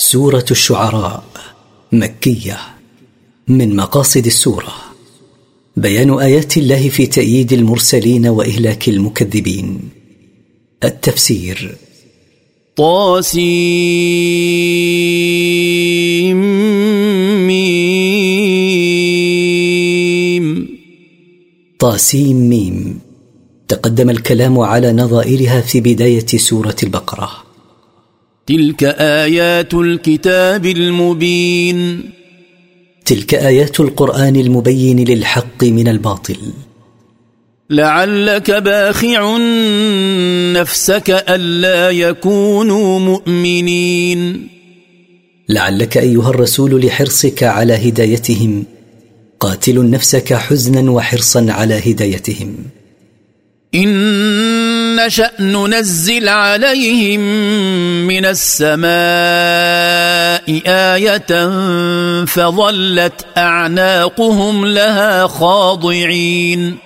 سورة الشعراء مكية من مقاصد السورة. بيان آيات الله في تأييد المرسلين وإهلاك المكذبين. التفسير طاسيم طاسيم ميم. تقدم الكلام على نظائرها في بداية سورة البقرة. تلك آيات الكتاب المبين. تلك آيات القرآن المبين للحق من الباطل. لعلك باخع نفسك ألا يكونوا مؤمنين. لعلك أيها الرسول لحرصك على هدايتهم. قاتل نفسك حزنا وحرصا على هدايتهم. إن نشأ ننزل عليهم من السماء آية فظلت أعناقهم لها خاضعين.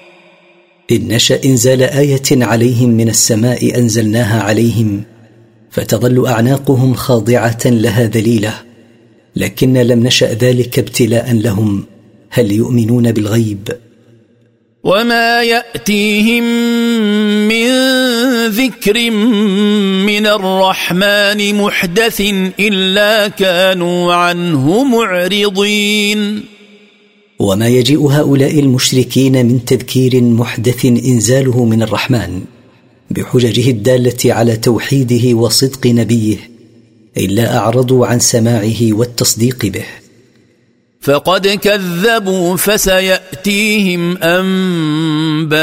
إن نشأ إنزال آية عليهم من السماء أنزلناها عليهم فتظل أعناقهم خاضعة لها ذليلة لكن لم نشأ ذلك ابتلاء لهم هل يؤمنون بالغيب؟ وما ياتيهم من ذكر من الرحمن محدث الا كانوا عنه معرضين وما يجيء هؤلاء المشركين من تذكير محدث انزاله من الرحمن بحججه الداله على توحيده وصدق نبيه الا اعرضوا عن سماعه والتصديق به فقد كذبوا فسيأتيهم أنباء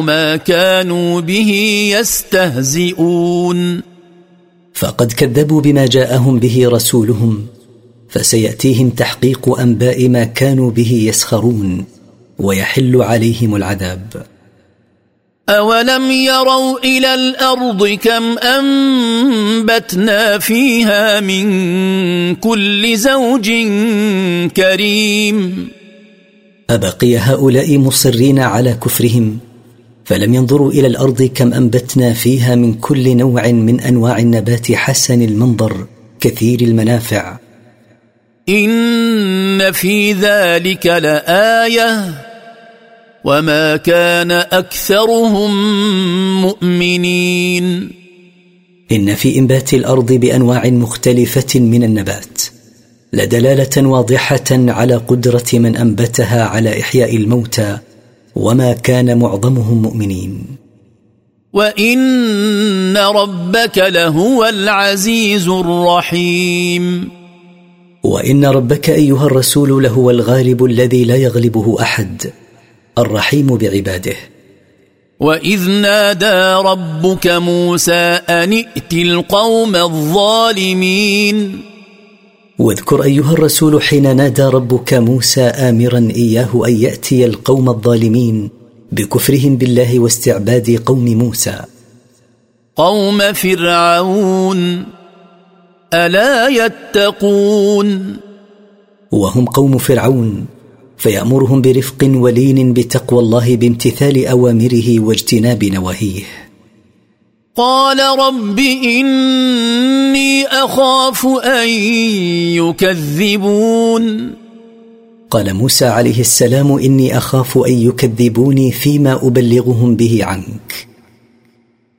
ما كانوا به يستهزئون. فقد كذبوا بما جاءهم به رسولهم فسيأتيهم تحقيق أنباء ما كانوا به يسخرون ويحل عليهم العذاب. أولم يروا إلى الأرض كم أنبتنا فيها من كل زوج كريم. أبقي هؤلاء مصرين على كفرهم فلم ينظروا إلى الأرض كم أنبتنا فيها من كل نوع من أنواع النبات حسن المنظر كثير المنافع. إن في ذلك لآية وما كان اكثرهم مؤمنين. ان في انبات الأرض بانواع مختلفه من النبات لدلاله واضحه على قدره من انبتها على احياء الموتى وما كان معظمهم مؤمنين. وان ربك لهو العزيز الرحيم. وان ربك ايها الرسول لهو الغالب الذي لا يغلبه احد. الرحيم بعباده. واذ نادى ربك موسى ان ائت القوم الظالمين. واذكر أيها الرسول حين نادى ربك موسى امرا إياه أن يأتي القوم الظالمين بكفرهم بالله واستعباد قوم موسى. قوم فرعون الا يتقون. وهم قوم فرعون فيأمرهم برفق ولين بتقوى الله بامتثال أوامره واجتناب نواهيه. قال رب إني أخاف أن يكذبون. قال موسى عليه السلام إني أخاف أن يكذبوني فيما أبلغهم به عنك.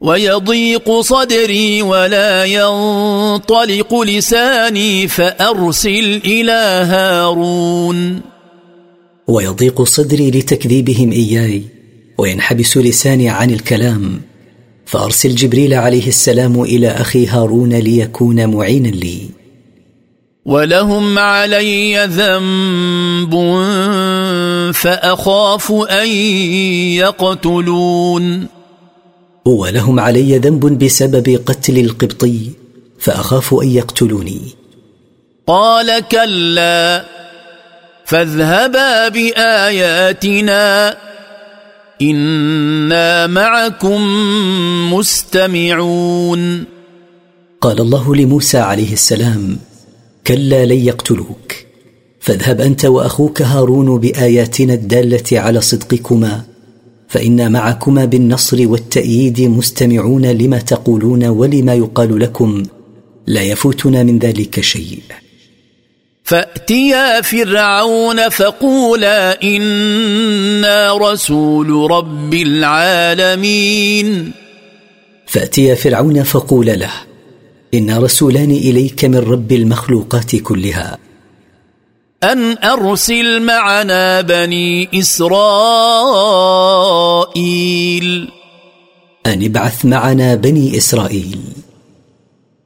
ويضيق صدري ولا ينطلق لساني فأرسل إلى هارون. ويضيق صدري لتكذيبهم إياي وينحبس لساني عن الكلام. فأرسل جبريل عليه السلام إلى أخي هارون ليكون معينا لي. ولهم علي ذنب فاخاف ان يقتلون. ولهم علي ذنب بسبب قتل القبطي فأخاف أن يقتلوني. قال كلا فاذهبا بآياتنا. إنا معكم مستمعون. قال الله لموسى عليه السلام كلا لن يقتلوك. فاذهب أنت وأخوك هارون بآياتنا الدالة على صدقكما فإنا معكما بالنصر والتأييد مستمعون لما تقولون ولما يقال لكم. لا يفوتنا من ذلك شيء. فأتيا فرعون فقولا إنا رسول رب العالمين. فأتيا فرعون فقول له إنا رسولان إليك من رب المخلوقات كلها. أن أرسل معنا بني إسرائيل. أن ابعث معنا بني إسرائيل.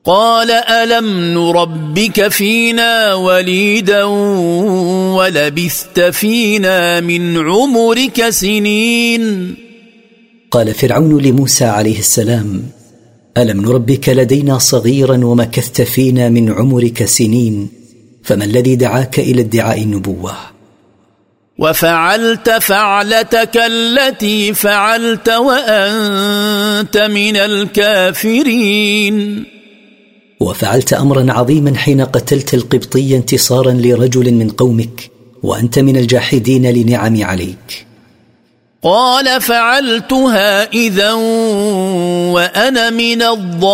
قال ألم نربك فينا وليدا ولبثت فينا من عمرك سنين؟ قال فرعون لموسى عليه السلام ألم نربك لدينا صغيرا ومكثت فينا من عمرك سنين فما الذي دعاك إلى ادعاء النبوة؟ وفعلت فعلتك التي فعلت وأنت من الكافرين. وفعلت امرا عظيما حين قتلت القبطي انتصارا لرجل من قومك وأنت من الجاحدين لنعمي عليك. قال فعلتها إذا وأنا من الضالين.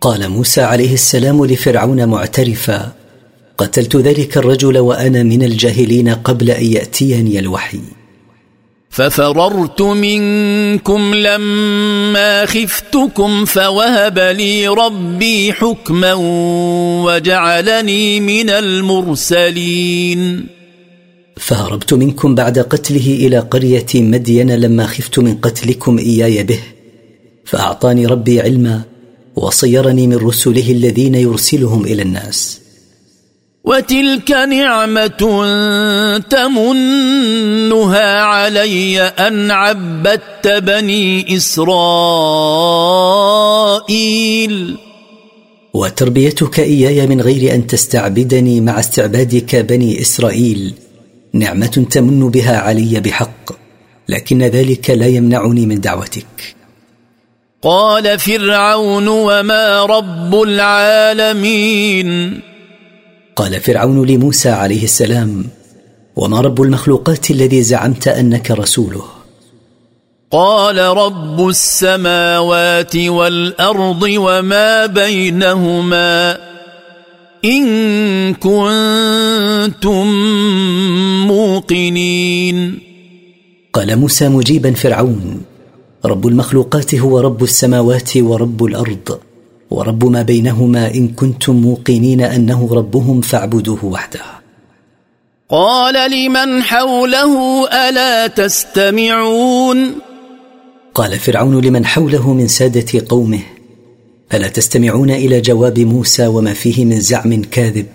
قال موسى عليه السلام لفرعون معترفا قتلت ذلك الرجل وأنا من الجاهلين قبل أن يأتيني الوحي. ففررت منكم لما خفتكم فوهب لي ربي حكما وجعلني من المرسلين. فهربت منكم بعد قتله إلى قرية مدين لما خفت من قتلكم إياي به فأعطاني ربي علما وصيرني من رسله الذين يرسلهم إلى الناس. وتلك نعمة تمنها علي أن عبدت بني إسرائيل. وتربيتك إياي من غير أن تستعبدني مع استعبادك بني إسرائيل. نعمة تمن بها علي بحق لكن ذلك لا يمنعني من دعوتك. قال فرعون وما رب العالمين. قال فرعون لموسى عليه السلام وما رب المخلوقات الذي زعمت أنك رسوله؟ قال رب السماوات والأرض وما بينهما إن كنتم موقنين. قال موسى مجيبا فرعون رب المخلوقات هو رب السماوات ورب الأرض. ورب ما بينهما إن كنتم موقنين أنه ربهم فاعبدوه وحده. قال لمن حوله ألا تستمعون؟ قال فرعون لمن حوله من سادة قومه ألا تستمعون إلى جواب موسى وما فيه من زعم كاذب؟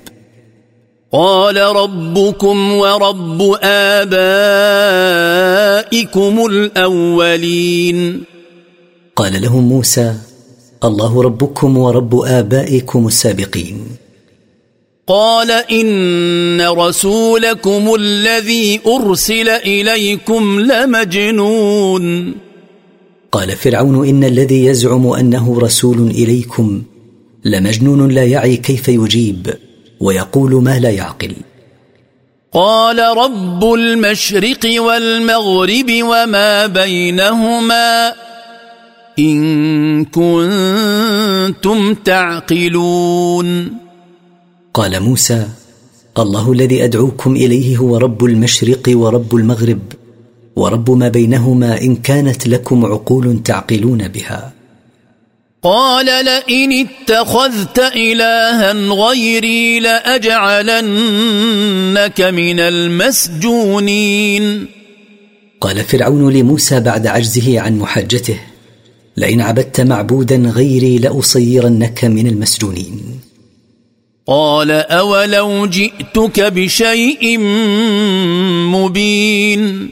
قال ربكم ورب آبائكم الأولين. قال لهم موسى الله ربكم ورب آبائكم السابقين. قال إن رسولكم الذي أرسل إليكم لمجنون. قال فرعون إن الذي يزعم أنه رسول إليكم لمجنون لا يعي كيف يجيب ويقول ما لا يعقل. قال رب المشرق والمغرب وما بينهما. إن كنتم تعقلون. قال موسى الله الذي أدعوكم إليه هو رب المشرق ورب المغرب ورب ما بينهما إن كانت لكم عقول تعقلون بها. قال لئن اتخذت إلها غيري لأجعلنك من المسجونين. قال فرعون لموسى بعد عجزه عن محاجته لئن عبدت معبودا غيري لأصيرنك من المسجونين. قال أولو جئتك بشيء مبين.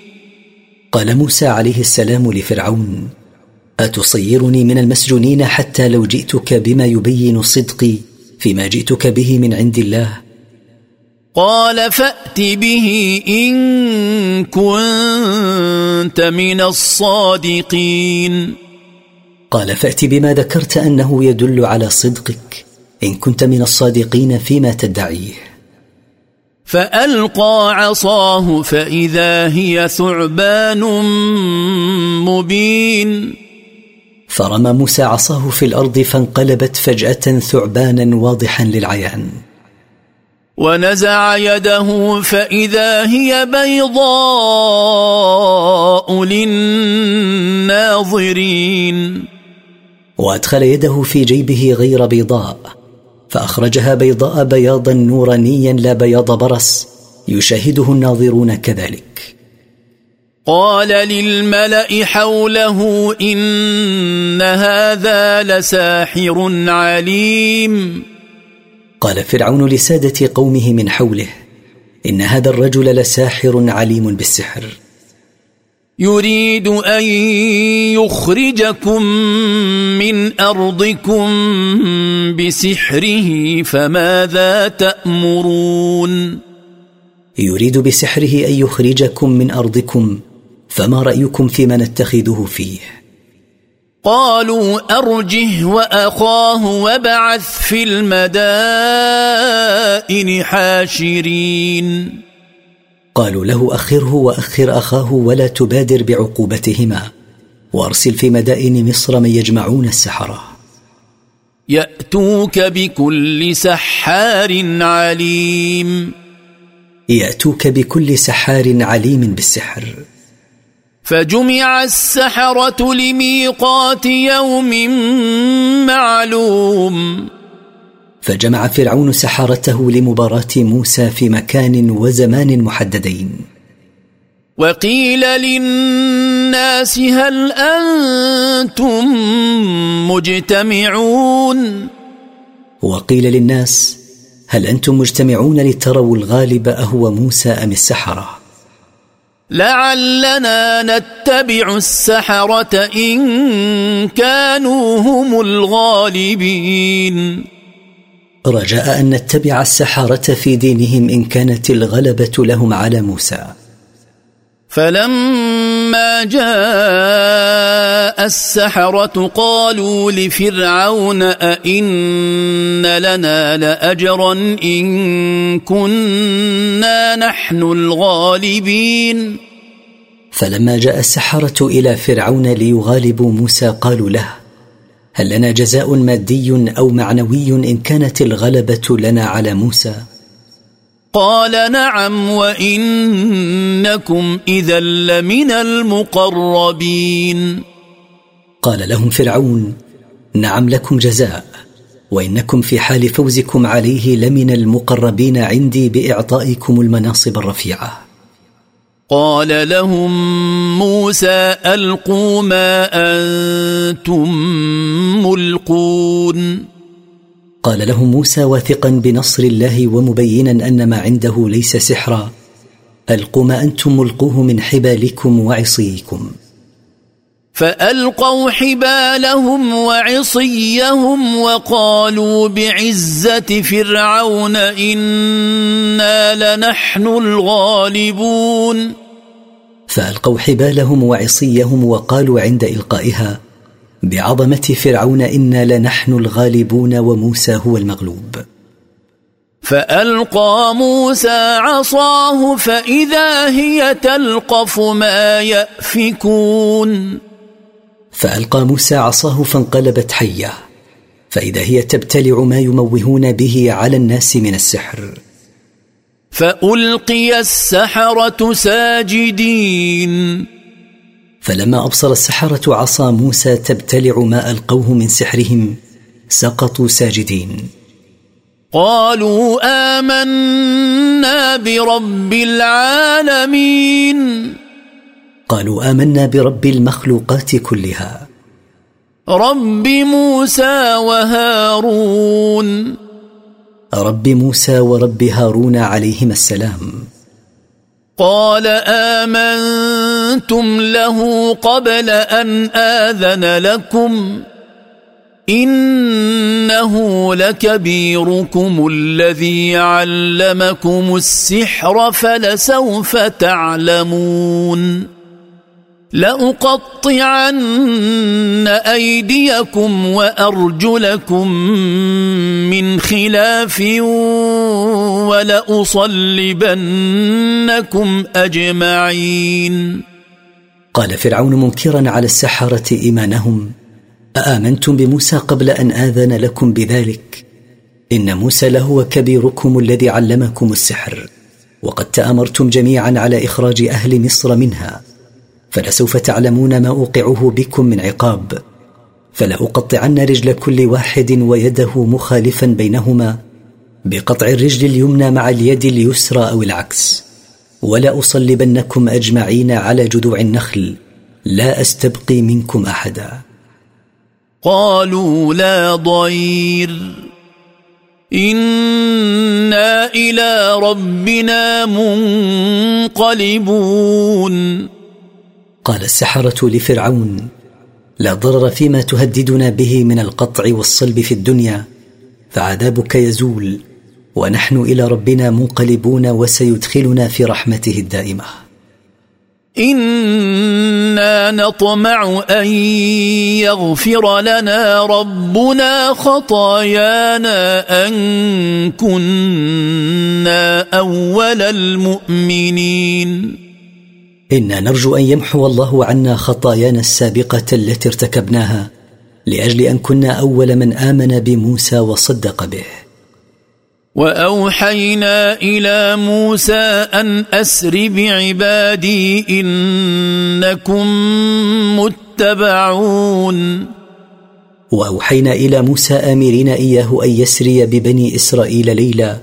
قال موسى عليه السلام لفرعون أتصيرني من المسجونين حتى لو جئتك بما يبين صدقي فيما جئتك به من عند الله؟ قال فأت به إن كنت من الصادقين. قال فأت بما ذكرت أنه يدل على صدقك. إن كنت من الصادقين فيما تدعيه. فألقى عصاه فإذا هي ثعبان مبين. فرمى موسى عصاه في الأرض فانقلبت فجأة ثعبانا واضحا للعيان. ونزع يده فإذا هي بيضاء للناظرين. وأدخل يده في جيبه غير بيضاء فأخرجها بيضاء بياضا نورانيا لا بياض برص يشاهده الناظرون كذلك. قال للملأ حوله إن هذا لساحر عليم. قال فرعون لسادة قومه من حوله إن هذا الرجل لساحر عليم بالسحر. يريد أن يخرجكم من أرضكم بسحره فماذا تأمرون؟ يريد بسحره أن يخرجكم من أرضكم فما رأيكم فيما نتخذه فيه؟ قالوا أرجه وأخاه وابعث في المدائن حاشرين. قالوا له أخره وأخر أخاه ولا تبادر بعقوبتهما وأرسل في مدائن مصر من يجمعون السحرة. يأتوك بكل سحار عليم. يأتوك بكل سحار عليم بالسحر. فجمع السحرة لميقات يوم معلوم. فجمع فرعون سحرته لمباراة موسى في مكان وزمان محددين. وقيل للناس هل أنتم مجتمعون؟ وقيل للناس هل أنتم مجتمعون لتروا الغالب أهو موسى أم السحرة؟ لعلنا نتبع السحرة إن كانوا هم الغالبين. رجاء أن نتبع السحرة في دينهم إن كانت الغلبة لهم على موسى. فلما جاء السحرة قالوا لفرعون أئن لنا لأجرا إن كنا نحن الغالبين. فلما جاء السحرة إلى فرعون ليغالبوا موسى قالوا له هل لنا جزاء مادي أو معنوي إن كانت الغلبة لنا على موسى؟ قال نعم وإنكم إذا لمن المقربين. قال لهم فرعون نعم لكم جزاء وإنكم في حال فوزكم عليه لمن المقربين عندي بإعطائكم المناصب الرفيعة. قال لهم موسى ألقوا ما أنتم ملقون. قال لهم موسى واثقا بنصر الله ومبينا أن ما عنده ليس سحرا. ألقوا ما أنتم ملقوه من حبالكم وعصيكم. فألقوا حبالهم وعصيهم وقالوا بعزة فرعون إنا لنحن الغالبون. فألقوا حبالهم وعصيهم وقالوا عند إلقائها بعظمة فرعون إنا لنحن الغالبون وموسى هو المغلوب. فألقى موسى عصاه فإذا هي تلقف ما يأفكون. فألقى موسى عصاه فانقلبت حية فإذا هي تبتلع ما يموهون به على الناس من السحر. فألقي السحرة ساجدين. فلما أبصر السحرة عصا موسى تبتلع ما ألقوه من سحرهم سقطوا ساجدين. قالوا آمنا برب العالمين. قالوا آمنا برب المخلوقات كلها. رب موسى وهارون. رب موسى ورب هارون عليهما السلام. قال آمنتم له قبل أن آذن لكم. إنه لكبيركم الذي علمكم السحر فلسوف تعلمون. لأقطعن أيديكم وأرجلكم من خلاف ولأصلبنكم أجمعين. قال فرعون منكرا على السحرة إيمانهم أآمنتم بموسى قبل أن آذن لكم بذلك؟ إن موسى لهو كبيركم الذي علمكم السحر وقد تآمرتم جميعا على إخراج أهل مصر منها. فلسوف تعلمون ما أوقعه بكم من عقاب. فلاقطعن رجل كل واحد ويده مخالفا بينهما بقطع الرجل اليمنى مع اليد اليسرى أو العكس. ولا أصلبنكم أجمعين على جذوع النخل لا أستبقي منكم أحدا. قالوا لا ضير. إنا إلى ربنا منقلبون. قال السحرة لفرعون لا ضرر فيما تهددنا به من القطع والصلب في الدنيا فعذابك يزول ونحن إلى ربنا منقلبون وسيدخلنا في رحمته الدائمة. إنا نطمع أن يغفر لنا ربنا خطايانا أن كنا أول المؤمنين. إنا نرجو أن يمحو الله عنا خطايانا السابقة التي ارتكبناها لأجل أن كنا أول من آمن بموسى وصدق به. وأوحينا إلى موسى أن أسر بعبادي إنكم متبعون. وأوحينا إلى موسى آمرين إياه أن يسري ببني إسرائيل ليلا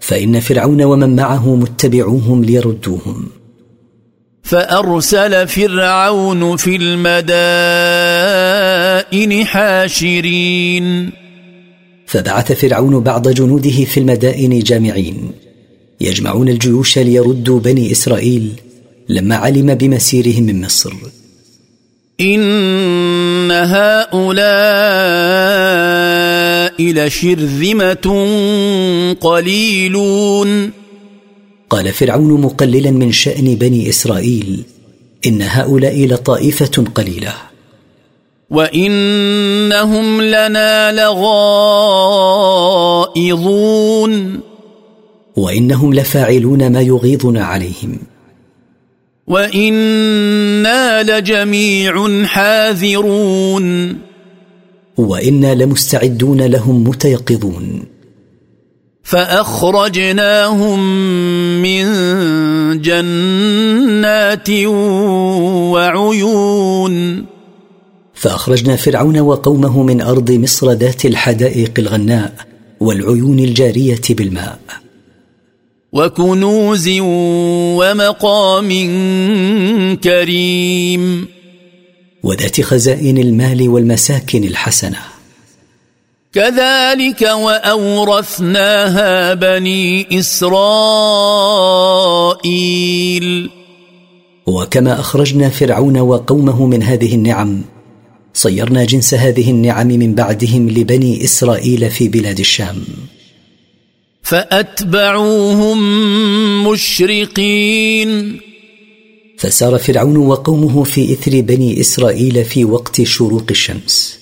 فإن فرعون ومن معه متبعوهم ليردوهم. فأرسل فرعون في المدائن حاشرين. فبعث فرعون بعض جنوده في المدائن جامعين. يجمعون الجيوش ليردوا بني إسرائيل لما علم بمسيرهم من مصر. إن هؤلاء لشرذمة قليلون. قال فرعون مقللا من شأن بني إسرائيل إن هؤلاء لطائفة قليلة. وإنهم لنا لغائظون. وإنهم لفاعلون ما يغيظنا عليهم. وإنا لجميع حاذرون. وإنا لمستعدون لهم متيقظون. فأخرجناهم من جنات وعيون. فأخرجنا فرعون وقومه من أرض مصر ذات الحدائق الغناء والعيون الجارية بالماء. وكنوز ومقام كريم. وذات خزائن المال والمساكن الحسنة. كذلك وأورثناها بني إسرائيل. وكما أخرجنا فرعون وقومه من هذه النعم صيرنا جنس هذه النعم من بعدهم لبني إسرائيل في بلاد الشام. فأتبعوهم مشرقين. فسار فرعون وقومه في إثر بني إسرائيل في وقت شروق الشمس.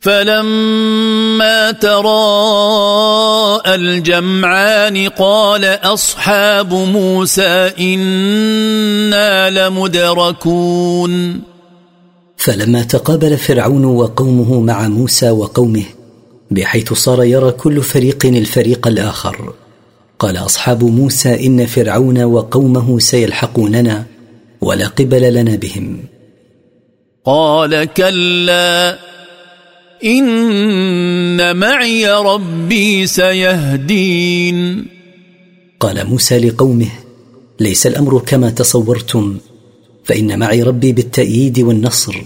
فلما تراءى الجمعان قال أصحاب موسى إنا لمدركون. فلما تقابل فرعون وقومه مع موسى وقومه بحيث صار يرى كل فريق الفريق الآخر قال أصحاب موسى إن فرعون وقومه سيلحقوننا ولا قبل لنا بهم. قال كلا إن معي ربي سيهدين. قال موسى لقومه ليس الأمر كما تصورتم فإن معي ربي بالتأييد والنصر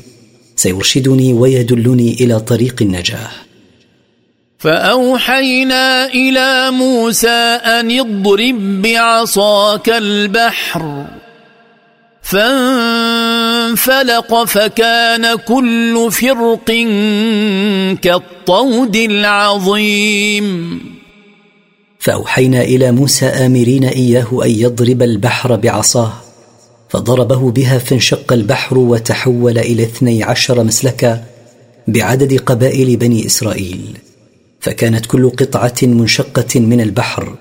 سيرشدني ويدلني إلى طريق النجاه فأوحينا إلى موسى أن اضرب بعصاك البحر فانفلق فكان كل فرق كالطود العظيم. فأوحينا إلى موسى آمرين إياه أن يضرب البحر بعصاه فضربه بها فانشق البحر وتحول إلى اثني عشر مسلكا بعدد قبائل بني إسرائيل. فكانت كل قطعة منشقة من البحر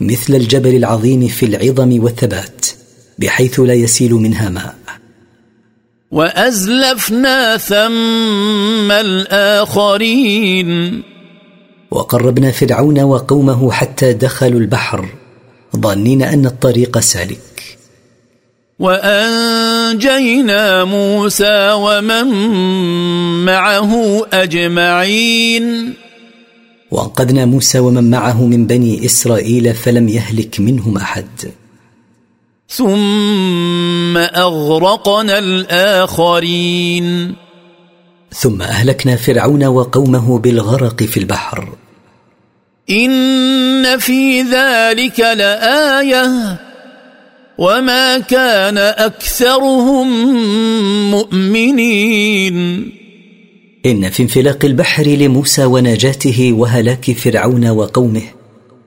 مثل الجبل العظيم في العظم والثبات بحيث لا يسيل منها ماء. وأزلفنا ثم الآخرين. وقربنا فرعون وقومه حتى دخلوا البحر ظانين أن الطريق سالك. وأنجينا موسى ومن معه أجمعين. وأنقذنا موسى ومن معه من بني إسرائيل فلم يهلك منهم أحد. ثم أغرقنا الآخرين. ثم أهلكنا فرعون وقومه بالغرق في البحر. إن في ذلك لآية. وما كان أكثرهم مؤمنين. إن في انفلاق البحر لموسى ونجاته وهلاك فرعون وقومه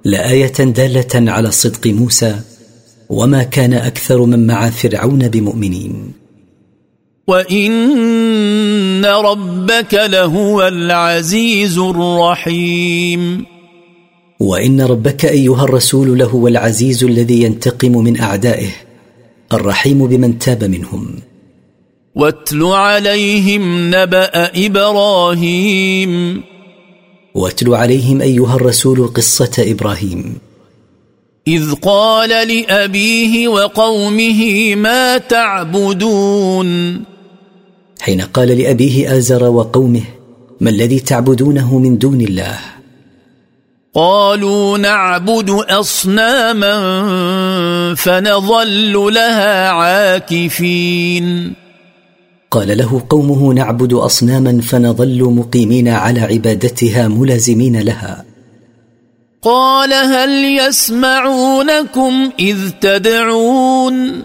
لآية دالة على صدق موسى. وما كان أكثر من مع فرعون بمؤمنين. وإن ربك لهو العزيز الرحيم. وإن ربك أيها الرسول لهو العزيز الذي ينتقم من أعدائه الرحيم بمن تاب منهم. واتل عليهم نبأ إبراهيم. واتل عليهم أيها الرسول قصة إبراهيم. إذ قال لأبيه وقومه ما تعبدون؟ حين قال لأبيه آزر وقومه ما الذي تعبدونه من دون الله؟ قالوا نعبد أصناما فنظل لها عاكفين. قال له قومه نعبد أصناما فنظل مقيمين على عبادتها ملازمين لها. قال هل يسمعونكم إذ تدعون؟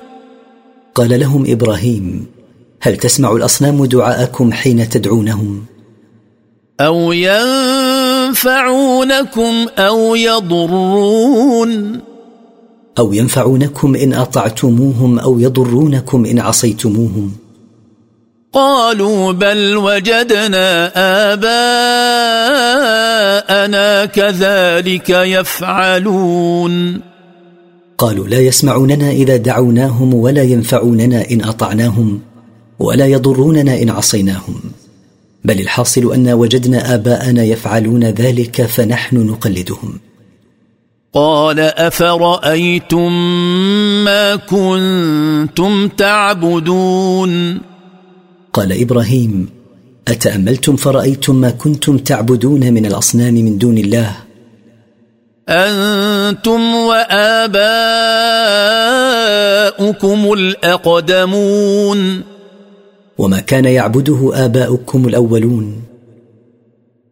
قال لهم إبراهيم هل تسمع الأصنام دعاءكم حين تدعونهم؟ أو ينفعونكم أو يضرون؟ أو ينفعونكم إن أطعتموهم أو يضرونكم إن عصيتموهم؟ قالوا بل وجدنا آباءنا كذلك يفعلون. قالوا لا يسمعوننا إذا دعوناهم ولا ينفعوننا إن أطعناهم ولا يضروننا إن عصيناهم. بل الحاصل أن وجدنا آباءنا يفعلون ذلك فنحن نقلدهم. قال أفرأيتم ما كنتم تعبدون؟ قال إبراهيم أتأملتم فرأيتم ما كنتم تعبدون من الأصنام من دون الله؟ أنتم وآباؤكم الأقدمون. وما كان يعبده آباؤكم الأولون؟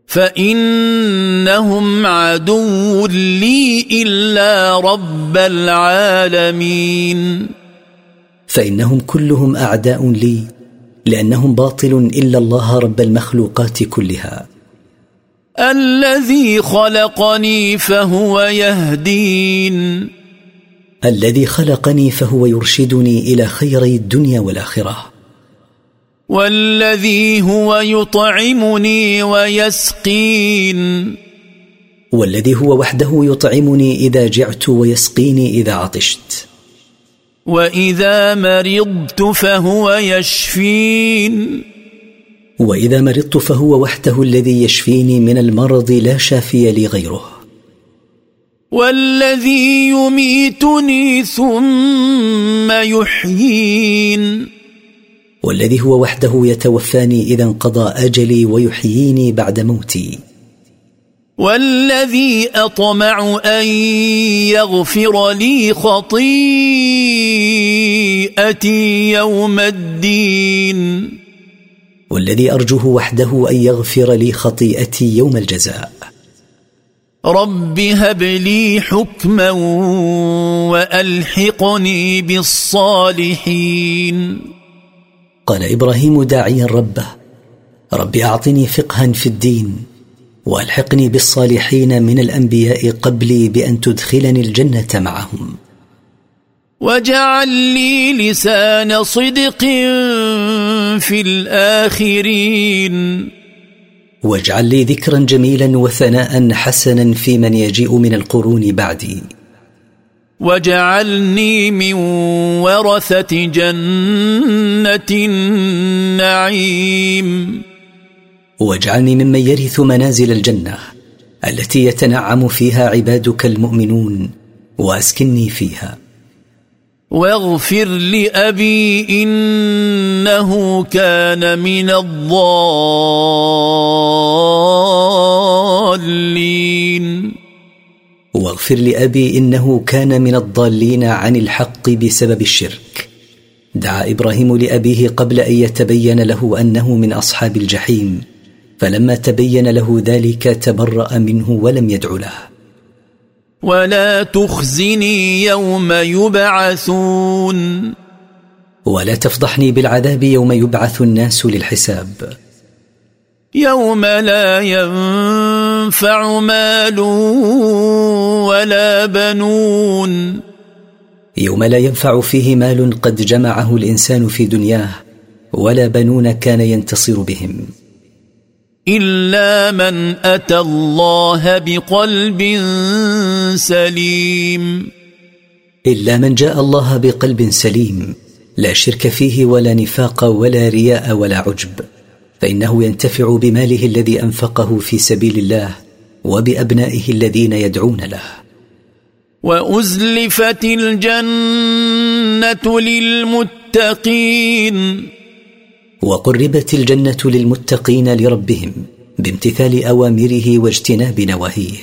فإنهم عدو لي إلا رب العالمين. فإنهم كلهم أعداء لي. لأنهم باطل إلا الله رب المخلوقات كلها. الذي خلقني فهو يهدين. الذي خلقني فهو يرشدني إلى خيري الدنيا والآخرة. والذي هو يطعمني ويسقين. والذي هو وحده يطعمني إذا جعت ويسقيني إذا عطشت. وإذا مرضت فهو يشفين. وإذا مرضت فهو وحده الذي يشفيني من المرض لا شافي لي غيره. والذي يميتني ثم يحيين. والذي هو وحده يتوفاني إذا انقضى أجلي ويحييني بعد موتي. والذي أطمع أن يغفر لي خطيئتي يوم الدين. والذي أرجوه وحده أن يغفر لي خطيئتي يوم الجزاء. رب هب لي حكما وألحقني بالصالحين. قال إبراهيم داعيا ربه رب أعطني فقها في الدين. والحقني بالصالحين من الأنبياء قبلي بأن تدخلني الجنة معهم. واجعل لي لسان صدق في الآخرين. واجعل لي ذكرا جميلا وثناء حسنا في من يجيء من القرون بعدي. واجعلني من ورثة جنة النعيم. واجعلني ممن يرث منازل الجنة التي يتنعم فيها عبادك المؤمنون وأسكني فيها. واغفر لأبي إنه كان من الضالين. واغفر لأبي إنه كان من الضالين عن الحق بسبب الشرك. دعا إبراهيم لأبيه قبل أن يتبين له أنه من أصحاب الجحيم. فلما تبين له ذلك تبرأ منه ولم يدع له. ولا تخزني يوم يبعثون. ولا تفضحني بالعذاب يوم يبعث الناس للحساب. يوم لا ينفع مال ولا بنون. يوم لا ينفع فيه مال قد جمعه الإنسان في دنياه ولا بنون كان ينتصر بهم. إلا من أتى الله بقلب سليم. إلا من جاء الله بقلب سليم لا شرك فيه ولا نفاق ولا رياء ولا عجب. فإنه ينتفع بماله الذي أنفقه في سبيل الله وبأبنائه الذين يدعون له. وأزلفت الجنة للمتقين. وقربت الجنة للمتقين لربهم بامتثال أوامره واجتناب نواهيه.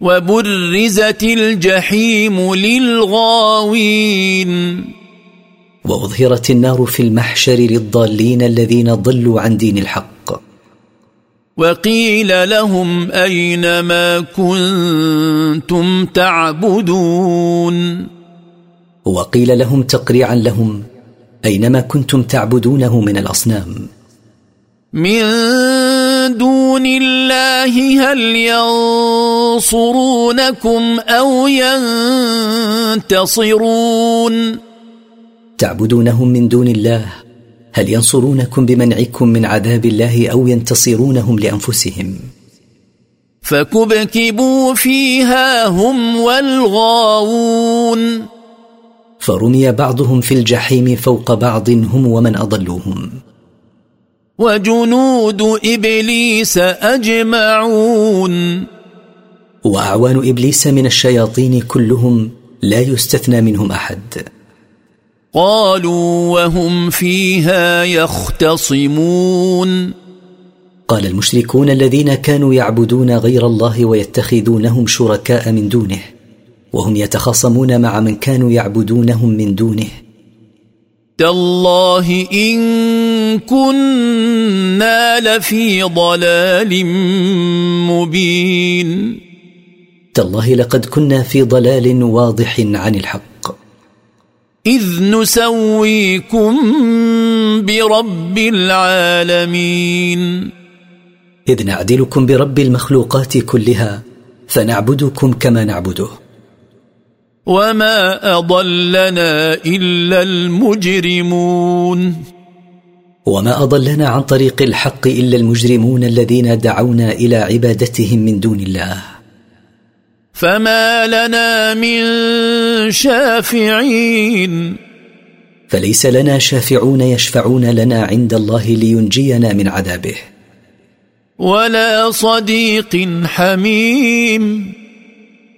وبرزت الجحيم للغاوين. وأظهرت النار في المحشر للضالين الذين ضلوا عن دين الحق. وقيل لهم أين ما كنتم تعبدون. وقيل لهم تقريعا لهم أينما كنتم تعبدونه من الأصنام. من دون الله هل ينصرونكم أو ينتصرون؟ تعبدونهم من دون الله هل ينصرونكم بمنعكم من عذاب الله أو ينتصرونهم لأنفسهم؟ فكبكبوا فيها هم والغاوون. فرمي بعضهم في الجحيم فوق بعض هم ومن أضلوهم. وجنود إبليس أجمعون. وأعوان إبليس من الشياطين كلهم لا يستثنى منهم أحد. قالوا وهم فيها يختصمون. قال المشركون الذين كانوا يعبدون غير الله ويتخذونهم شركاء من دونه. وهم يتخاصمون مع من كانوا يعبدونهم من دونه. تالله إن كنا لفي ضلال مبين. تالله لقد كنا في ضلال واضح عن الحق. إذ نسويكم برب العالمين. إذ نعدلكم برب المخلوقات كلها فنعبدكم كما نعبده. وما اضلنا الا المجرمون وما اضلنا عن طريق الحق الا المجرمون الذين دعونا إلى عبادتهم من دون الله. فما لنا من شافعين فليس لنا شافعون يشفعون لنا عند الله لينجينا من عذابه. ولا صديق حميم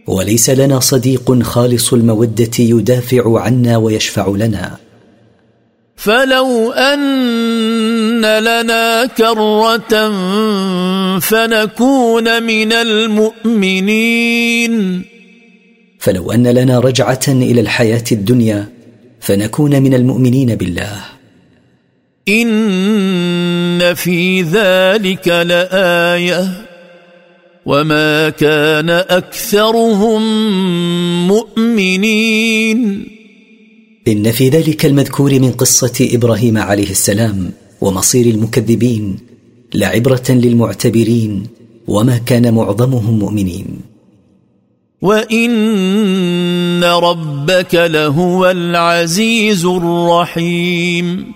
وليس لنا صديق خالص المودة يدافع عنا ويشفع لنا. فلو أن لنا كرة فنكون من المؤمنين. فلو أن لنا رجعة إلى الحياة الدنيا فنكون من المؤمنين بالله. إن في ذلك لآية. وما كان اكثرهم مؤمنين. إن في ذلك المذكور من قصة إبراهيم عليه السلام ومصير المكذبين لعبرة للمعتبرين وما كان معظمهم مؤمنين. وان ربك لهو العزيز الرحيم.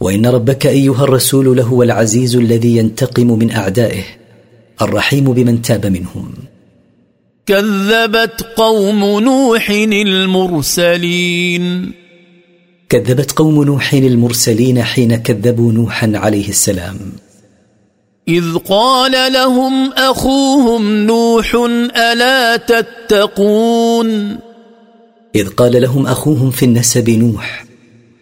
وان ربك ايها الرسول لهو العزيز الذي ينتقم من اعدائه الرحيم بمن تاب منهم. كذبت قوم نوح المرسلين. كذبت قوم نوح المرسلين حين كذبوا نوحا عليه السلام. إذ قال لهم أخوهم نوح ألا تتقون؟ إذ قال لهم أخوهم في النسب نوح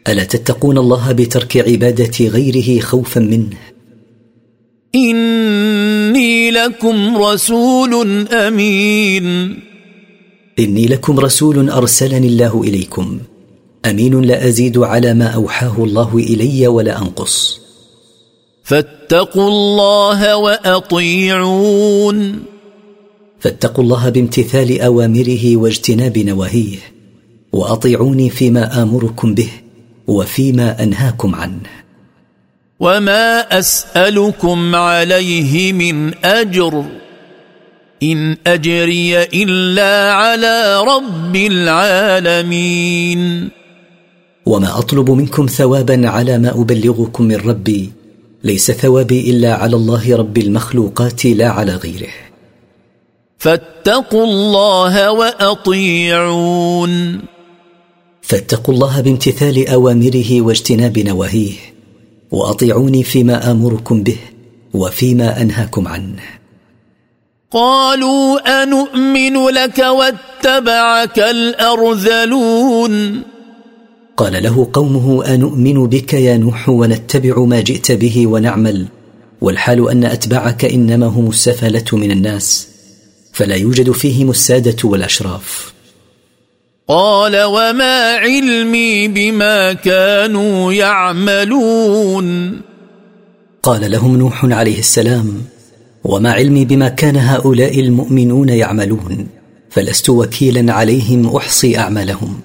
ألا تتقون الله بترك عبادة غيره خوفا منه؟ إني لكم رسول أمين. إني لكم رسول أرسلني الله إليكم. أمين لا أزيد على ما أوحاه الله إلي ولا أنقص. فاتقوا الله وأطيعون. فاتقوا الله بامتثال أوامره واجتناب نواهيه وأطيعوني فيما آمركم به وفيما أنهاكم عنه. وما اسالكم عليه من اجر ان اجري الا على رب العالمين وما اطلب منكم ثوابا على ما ابلغكم من ربي ليس ثوابي الا على الله رب المخلوقات لا على غيره. فاتقوا الله واطيعون. فاتقوا الله بامتثال اوامره واجتناب نواهيه. وأطيعوني فيما آمركم به وفيما أنهاكم عنه. قالوا انومن لك واتبعك الأرذلون. قال له قومه انومن بك يا نوح ونتبع ما جئت به ونعمل والحال أن أتباعك إنما هم السفله من الناس فلا يوجد فيهم السادة والأشراف. قال وما علمي بما كانوا يعملون. قال لهم نوح عليه السلام وما علمي بما كان هؤلاء المؤمنون يعملون فلست وكيلا عليهم أحصي أعمالهم.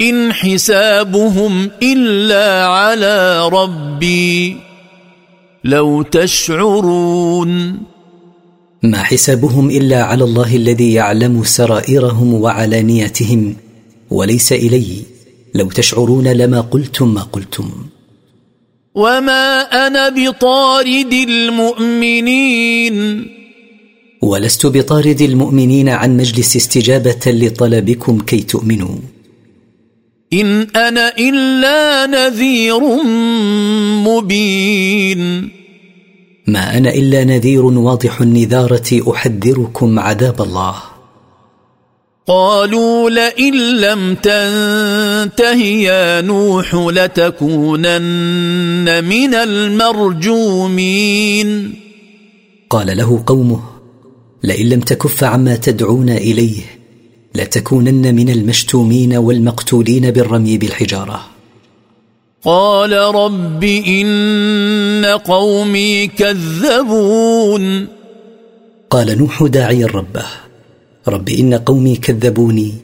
إن حسابهم إلا على ربي لو تشعرون. ما حسابهم إلا على الله الذي يعلم سرائرهم وعلانيتهم وليس إلي. لو تشعرون لما قلتم ما قلتم. وما أنا بطارد المؤمنين. ولست بطارد المؤمنين عن مجلس استجابة لطلبكم كي تؤمنوا. إن أنا إلا نذير مبين. ما أنا إلا نذير واضح النذارة أحذركم عذاب الله. قالوا لئن لم تنته يا نوح لتكونن من المرجومين. قال له قومه لئن لم تكف عما تدعون إليه لتكونن من المشتومين والمقتولين بالرمي بالحجارة. قال رب إن قومي كذبون. قال نوح داعيا ربه. رب إن قومي كذبوني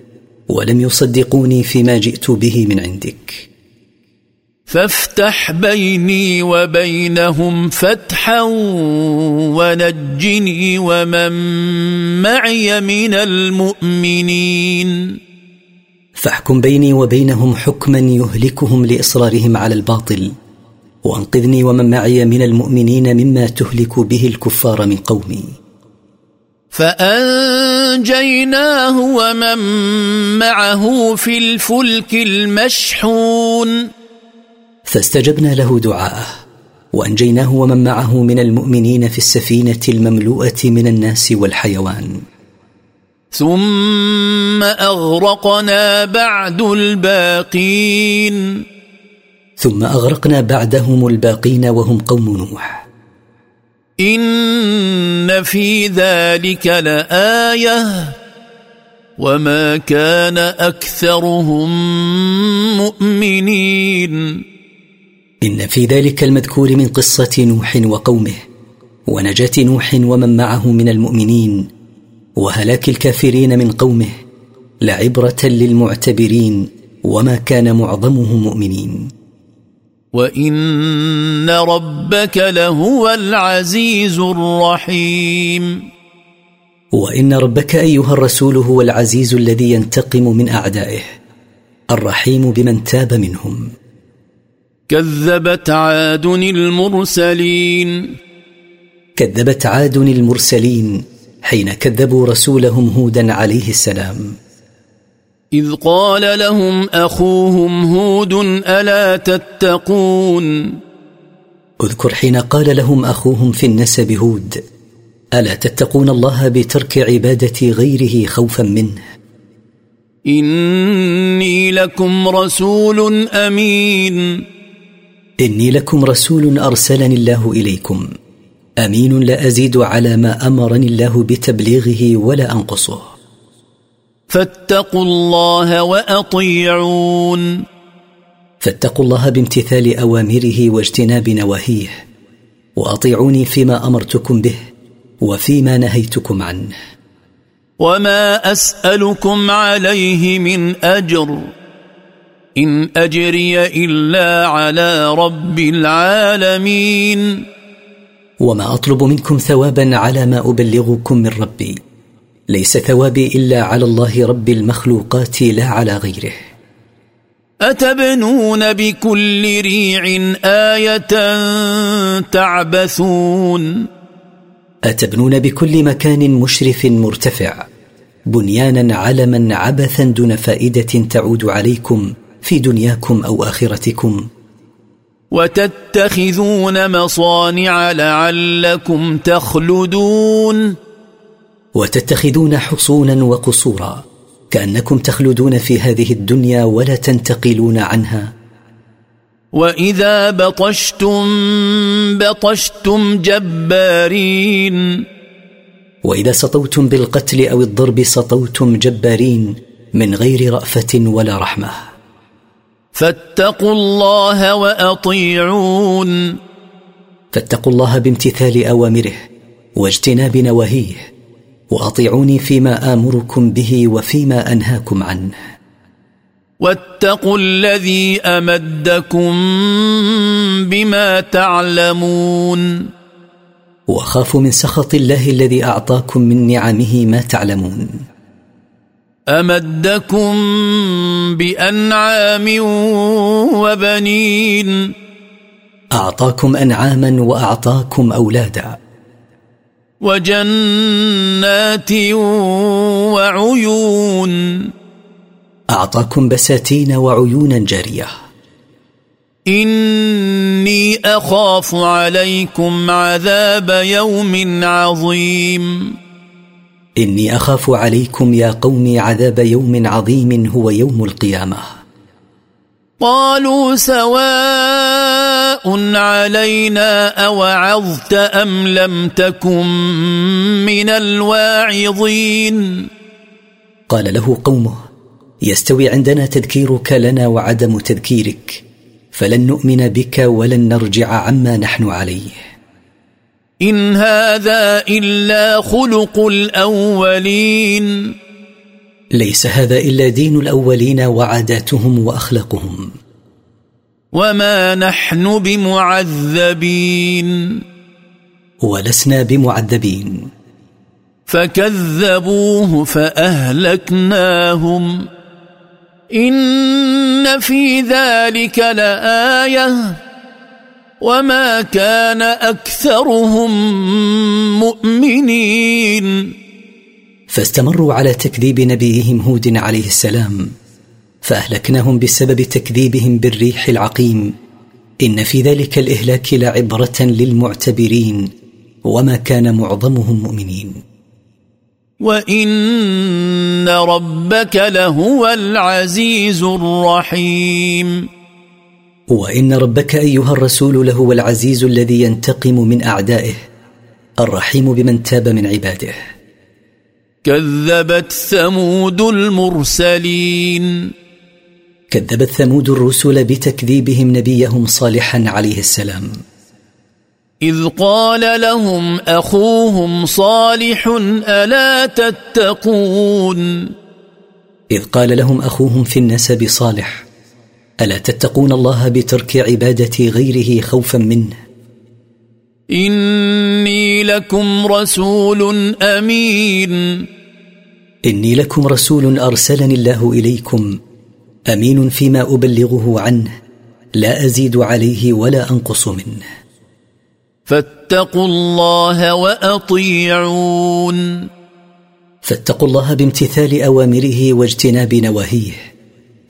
ولم يصدقوني فيما جئت به من عندك. فافتح بيني وبينهم فتحا ونجني ومن معي من المؤمنين. فاحكم بيني وبينهم حكما يهلكهم لإصرارهم على الباطل. وأنقذني ومن معي من المؤمنين مما تهلك به الكفار من قومي. فأنجيناه ومن معه في الفلك المشحون. فاستجبنا له دعاءه. وأنجيناه ومن معه من المؤمنين في السفينة المملوءة من الناس والحيوان. ثم أغرقنا بعد الباقين. ثم أغرقنا بعدهم الباقين وهم قوم نوح. إن في ذلك لآية. وما كان أكثرهم مؤمنين. إن في ذلك المذكور من قصة نوح وقومه ونجاة نوح ومن معه من المؤمنين. وهلاك الكافرين من قومه لعبرة للمعتبرين وما كان معظمهم مؤمنين. وإن ربك لهو العزيز الرحيم. وإن ربك أيها الرسول هو العزيز الذي ينتقم من أعدائه الرحيم بمن تاب منهم. كذبت عاد المرسلين. كذبت عاد المرسلين حين كذبوا رسولهم هودا عليه السلام. إذ قال لهم أخوهم هود ألا تتقون؟ اذكر حين قال لهم أخوهم في النسب هود ألا تتقون الله بترك عبادة غيره خوفا منه؟ إني لكم رسول أمين. إني لكم رسول أرسلني الله إليكم. أمين لا أزيد على ما أمرني الله بتبليغه ولا أنقصه. فاتقوا الله وأطيعون. فاتقوا الله بامتثال أوامره واجتناب نواهيه وأطيعوني فيما أمرتكم به وفيما نهيتكم عنه. وما أسألكم عليه من أجر إن أجري إلا على رب العالمين. وما أطلب منكم ثوابا على ما أبلغكم من ربي. ليس ثوابي إلا على الله رب المخلوقات لا على غيره. أتبنون بكل ريع آية تعبثون؟ أتبنون بكل مكان مشرف مرتفع. بنيانا علما عبثا دون فائدة تعود عليكم في دنياكم أو آخرتكم. وتتخذون مصانع لعلكم تخلدون. وتتخذون حصونا وقصورا كأنكم تخلدون في هذه الدنيا ولا تنتقلون عنها. وإذا بطشتم بطشتم جبارين. وإذا سطوتم بالقتل أو الضرب سطوتم جبارين من غير رأفة ولا رحمة. فاتقوا الله وأطيعون. فاتقوا الله بامتثال أوامره واجتناب نواهيه وأطيعوني فيما آمركم به وفيما أنهاكم عنه. واتقوا الذي أمدكم بما تعلمون. وخافوا من سخط الله الذي أعطاكم من نعمه ما تعلمون. أمدكم بأنعام وبنين. أعطاكم أنعاما وأعطاكم أولادا. وجنات وعيون. أعطاكم بساتين وعيونا جارية. إني أخاف عليكم عذاب يوم عظيم. إني أخاف عليكم يا قوم عذاب يوم عظيم هو يوم القيامة. قالوا سواء علينا أوعظت أم لم تكن من الواعظين؟ قال له قومه يستوي عندنا تذكيرك لنا وعدم تذكيرك فلن نؤمن بك ولن نرجع عما نحن عليه. إن هذا إلا خلق الأولين. ليس هذا إلا دين الأولين وعاداتهم وأخلاقهم. وما نحن بمعذبين. ولسنا بمعذبين. فكذبوه فأهلكناهم. إن في ذلك لآية. وما كان اكثرهم مؤمنين. فاستمروا على تكذيب نبيهم هود عليه السلام فأهلكناهم بسبب تكذيبهم بالريح العقيم. إن في ذلك الإهلاك لعبرة للمعتبرين وما كان معظمهم مؤمنين. وان ربك لهو العزيز الرحيم. وإن ربك أيها الرسول لهو العزيز الذي ينتقم من أعدائه الرحيم بمن تاب من عباده. كذبت ثمود المرسلين. كذبت ثمود الرسل بتكذيبهم نبيهم صالحا عليه السلام. إذ قال لهم أخوهم صالح ألا تتقون؟ إذ قال لهم أخوهم في النسب صالح ألا تتقون الله بترك عبادة غيره خوفا منه؟ إني إني لكم رسول أمين. إني لكم رسول أرسلني الله إليكم أمين فيما أبلغه عنه لا أزيد عليه ولا أنقص منه. فاتقوا الله وأطيعون. فاتقوا الله بامتثال أوامره واجتناب نواهيه.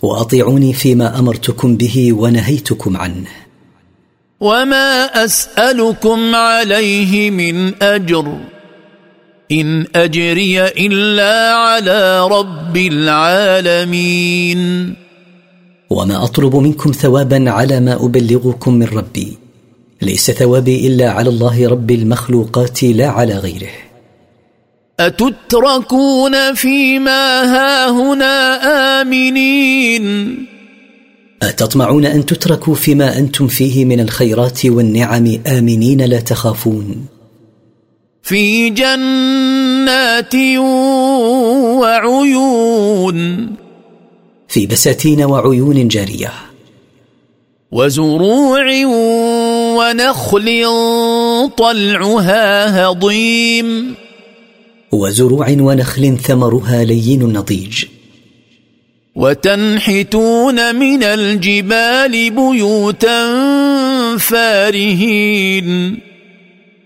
وأطيعوني فيما أمرتكم به ونهيتكم عنه. وما أسألكم عليه من أجر. إن أجري إلا على رب العالمين. وما أطلب منكم ثوابا على ما أبلغكم من ربي. ليس ثوابي إلا على الله رب المخلوقات لا على غيره. أتتركون فيما هاهنا آمنين؟ أتطمعون أن تتركوا فيما أنتم فيه من الخيرات والنعم؟ آمنين لا تخافون. في جنات وعيون. في بساتين وعيون جارية. وزروع ونخل طلعها هضيم. وزروع ونخل ثمرها لين نضيج. وتنحتون من الجبال بيوتا فارهين.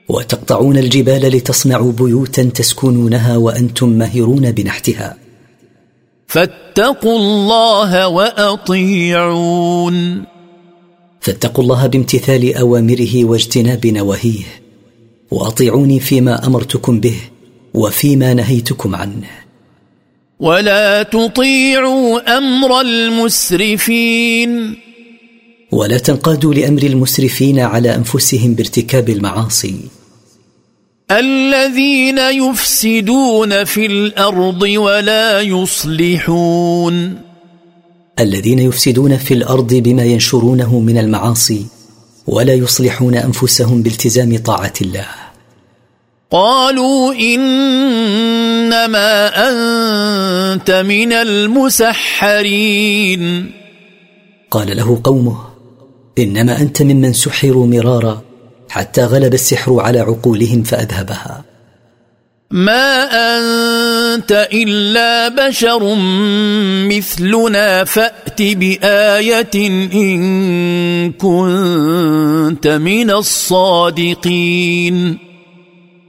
وتقطعون الجبال لتصنعوا بيوتا تسكنونها وأنتم ماهرون بنحتها. فاتقوا الله وأطيعون. فاتقوا الله بامتثال أوامره واجتناب نواهيه. وأطيعوني فيما أمرتكم به. وفيما نهيتكم عنه. ولا تطيعوا أمر المسرفين. ولا تنقادوا لأمر المسرفين على أنفسهم بارتكاب المعاصي. الذين يفسدون في الأرض ولا يصلحون. الذين يفسدون في الأرض بما ينشرونه من المعاصي ولا يصلحون أنفسهم بالتزام طاعة الله. قالوا إنما أنت من المسحرين. قال له قومه إنما أنت ممن سحروا مرارا حتى غلب السحر على عقولهم فأذهبها. ما أنت إلا بشر مثلنا فأت بآية إن كنت من الصادقين.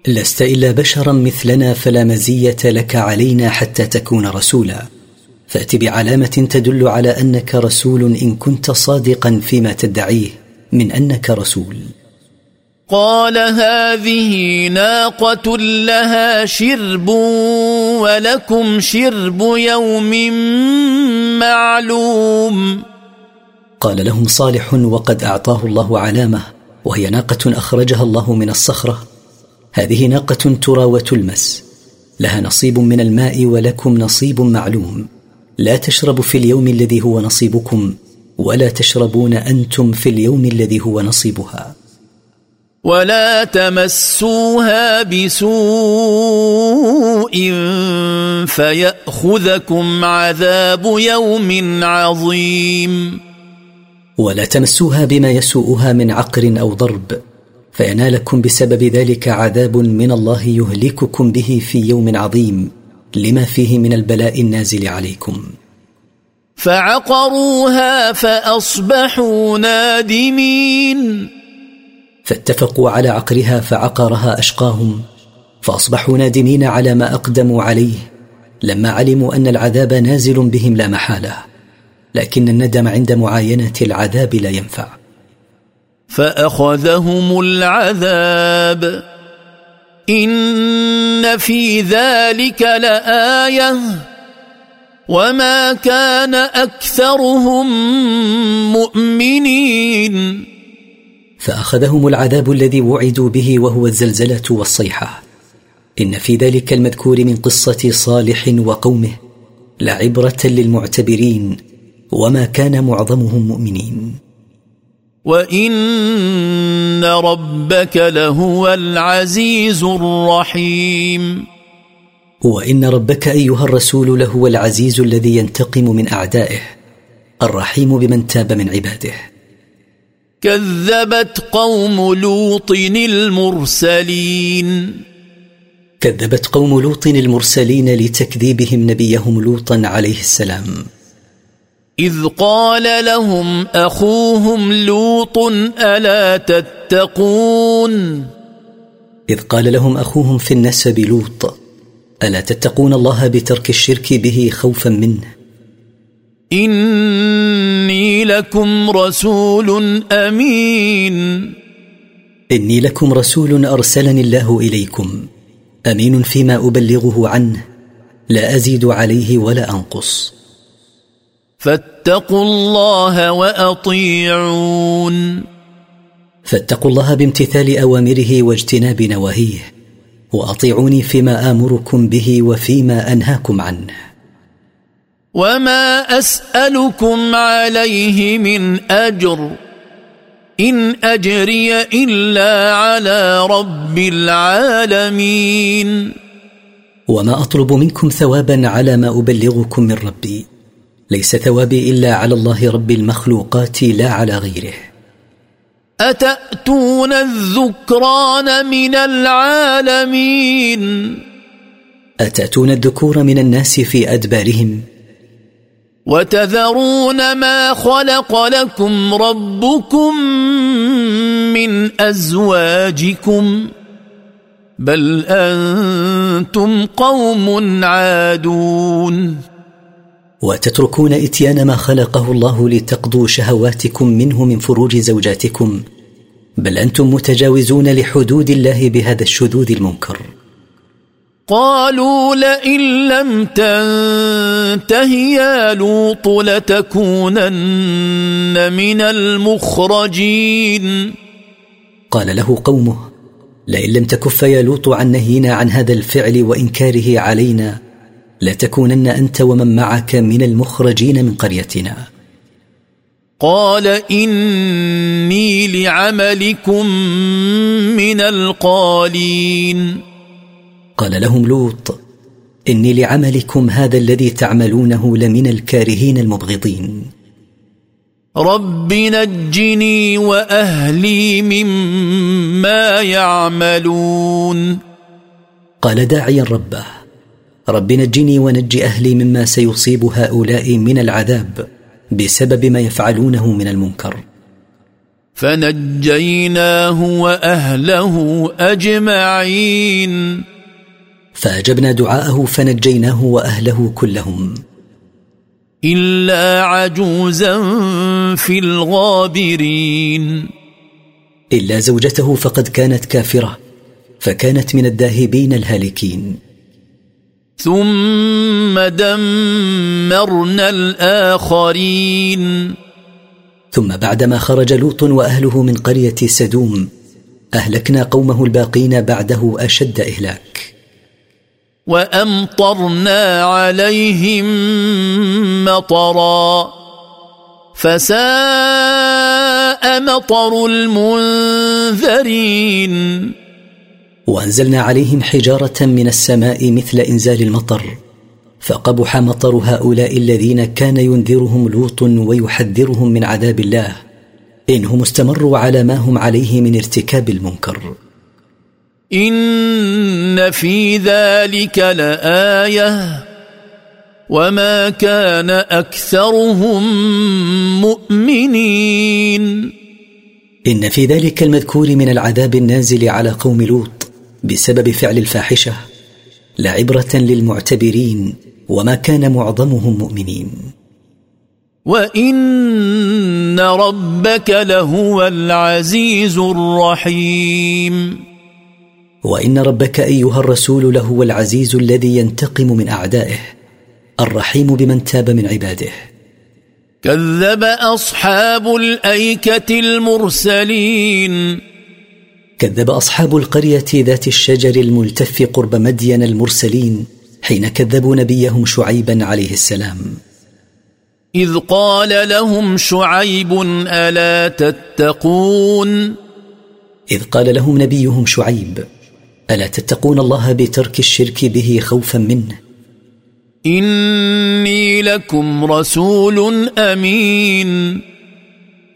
لست إلا بشرا مثلنا فلا مزية لك علينا حتى تكون رسولا. فأت بعلامة تدل على أنك رسول إن كنت صادقا فيما تدعيه من أنك رسول. قال هذه ناقة لها شرب ولكم شرب يوم معلوم. قال لهم صالح وقد أعطاه الله علامة وهي ناقة أخرجها الله من الصخرة. هذه ناقة ترى وتلمس لها نصيب من الماء ولكم نصيب معلوم. لا تشرب في اليوم الذي هو نصيبكم ولا تشربون أنتم في اليوم الذي هو نصيبها. ولا تمسوها بسوء فيأخذكم عذاب يوم عظيم. ولا تمسوها بما يسوءها من عقر أو ضرب فينالكم بسبب ذلك عذاب من الله يهلككم به في يوم عظيم لما فيه من البلاء النازل عليكم. فعقروها فأصبحوا نادمين. فاتفقوا على عقرها فعقرها أشقاهم فأصبحوا نادمين على ما أقدموا عليه لما علموا أن العذاب نازل بهم لا محالة لكن الندم عند معاينة العذاب لا ينفع. فأخذهم العذاب. إن في ذلك لآية. وما كان أكثرهم مؤمنين. فأخذهم العذاب الذي وعدوا به وهو الزلزلة والصيحة. إن في ذلك المذكور من قصة صالح وقومه لعبرة للمعتبرين. وما كان معظمهم مؤمنين. وان ربك لهو العزيز الرحيم وان ربك ايها الرسول لهو العزيز الذي ينتقم من اعدائه الرحيم بمن تاب من عباده. كذبت قوم لوط المرسلين. كذبت قوم لوط المرسلين لتكذيبهم نبيهم لوطا عليه السلام. إذ قال لهم أخوهم لوط ألا تتقون؟ إذ قال لهم أخوهم في النسب لوط ألا تتقون الله بترك الشرك به خوفا منه؟ إني لكم رسول أمين. إني لكم رسول أرسلني الله إليكم أمين فيما أبلغه عنه لا أزيد عليه ولا أنقص. فاتقوا الله وأطيعون. فاتقوا الله بامتثال أوامره واجتناب نواهيه وأطيعوني فيما آمركم به وفيما أنهاكم عنه. وما أسألكم عليه من أجر إن أجري إلا على رب العالمين. وما أطلب منكم ثوابا على ما أبلغكم من ربي ليس ثوابي إلا على الله رب المخلوقات لا على غيره. أتأتون الذكران من العالمين؟ أتأتون الذكور من الناس في أدبارهم؟ وتذرون ما خلق لكم ربكم من أزواجكم؟ بل أنتم قوم عادون. وتتركون إتيان ما خلقه الله لتقضوا شهواتكم منه من فروج زوجاتكم بل أنتم متجاوزون لحدود الله بهذا الشذوذ المنكر. قالوا لئن لم تنته يا لوط لتكونن من المخرجين. قال له قومه لئن لم تكف يا لوط عن نهينا عن هذا الفعل وإنكاره علينا لتكونن أنت ومن معك من المخرجين من قريتنا. قال إني لعملكم من القالين. قال لهم لوط إني لعملكم هذا الذي تعملونه لمن الكارهين المبغضين. رب نجني وأهلي مما يعملون. قال داعيا ربه رب نجني ونج أهلي مما سيصيب هؤلاء من العذاب بسبب ما يفعلونه من المنكر. فنجيناه وأهله أجمعين. فأجبنا دعاءه فنجيناه وأهله كلهم. إلا عجوزا في الغابرين. إلا زوجته فقد كانت كافرة فكانت من الداهبين الهالكين. ثم دمرنا الآخرين. ثم بعدما خرج لوط وأهله من قرية سدوم أهلكنا قومه الباقين بعده أشد إهلاك. وأمطرنا عليهم مطرا. فساء مطر المنذرين. وأنزلنا عليهم حجارة من السماء مثل إنزال المطر فقبح مطر هؤلاء الذين كان ينذرهم لوط ويحذرهم من عذاب الله إنهم استمروا على ما هم عليه من ارتكاب المنكر. إن في ذلك لآية وما كان أكثرهم مؤمنين. إن في ذلك المذكور من العذاب النازل على قوم لوط بسبب فعل الفاحشة لعبره للمعتبرين وما كان معظمهم مؤمنين. وإن ربك لهو العزيز الرحيم. وإن ربك أيها الرسول لهو العزيز الذي ينتقم من أعدائه الرحيم بمن تاب من عباده. كذب أصحاب الأيكة المرسلين. كذب أصحاب القرية ذات الشجر الملتف قرب مدين المرسلين حين كذبوا نبيهم شعيبا عليه السلام. إذ قال لهم شعيب ألا تتقون؟ إذ قال لهم نبيهم شعيب ألا تتقون الله بترك الشرك به خوفا منه؟ إني لكم رسول أمين.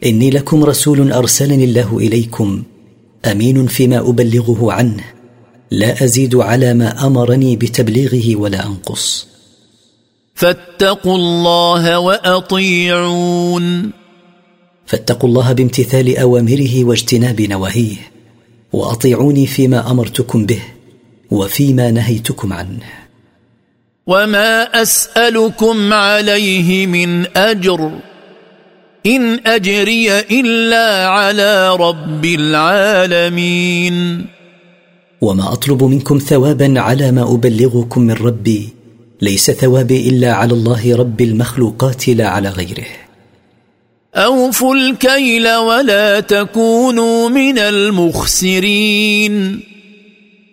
إني لكم رسول أرسلني الله إليكم أمين فيما أبلغه عنه. لا أزيد على ما أمرني بتبليغه ولا أنقص. فاتقوا الله وأطيعون. فاتقوا الله بامتثال أوامره واجتناب نواهيه. وأطيعوني فيما أمرتكم به وفيما نهيتكم عنه. وما أسألكم عليه من أجر. إن أجري إلا على رب العالمين. وما أطلب منكم ثوابا على ما أبلغكم من ربي ليس ثوابي إلا على الله رب المخلوقات لا على غيره. أوفوا الكيل ولا تكونوا من المخسرين.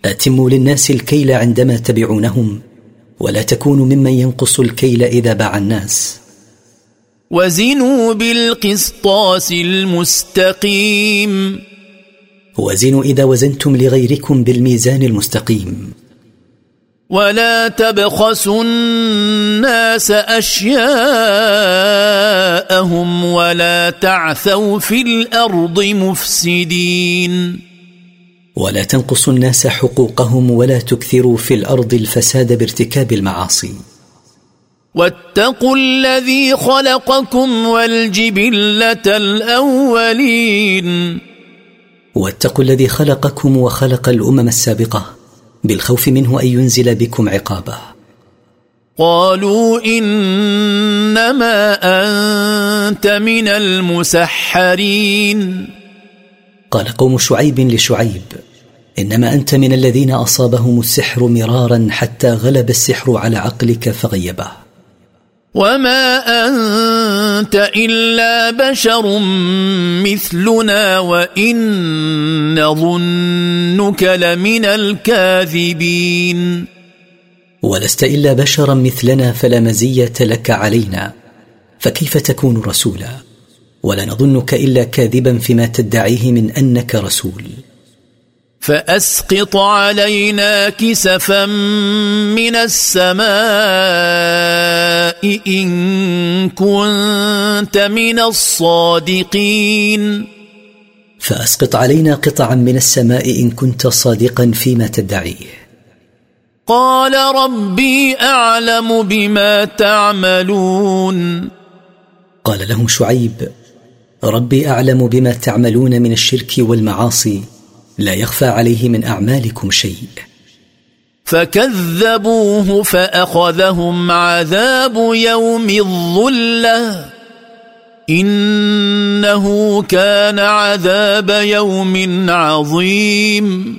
أتموا للناس الكيل عندما تبعونهم ولا تكونوا ممن ينقص الكيل إذا باع الناس. وزنوا بالقسطاس المستقيم. وزنوا إذا وزنتم لغيركم بالميزان المستقيم. ولا تبخسوا الناس أشياءهم ولا تعثوا في الأرض مفسدين. ولا تنقصوا الناس حقوقهم ولا تكثروا في الأرض الفساد بارتكاب المعاصي. واتقوا الذي خلقكم والجبلة الأولين. واتقوا الذي خلقكم وخلق الأمم السابقة بالخوف منه أن ينزل بكم عقابه قالوا إنما أنت من المسحرين. قال قوم شعيب لشعيب إنما أنت من الذين أصابهم السحر مرارا حتى غلب السحر على عقلك فغيبه وما انت الا بشر مثلنا وان نظنك لمن الكاذبين ولست إلا بشرا مثلنا فلا مزية لك علينا فكيف تكون رسولا؟ ولا نظنك إلا كاذبا فيما تدعيه من أنك رسول. فأسقط علينا كسفا من السماء إن كنت من الصادقين. فأسقط علينا قطعا من السماء إن كنت صادقا فيما تدعيه قال ربي أعلم بما تعملون. قال لهم شعيب ربي أعلم بما تعملون من الشرك والمعاصي. لا يخفى عليه من أعمالكم شيء. فكذبوه فأخذهم عذاب يوم الظلة. إنه كان عذاب يوم عظيم.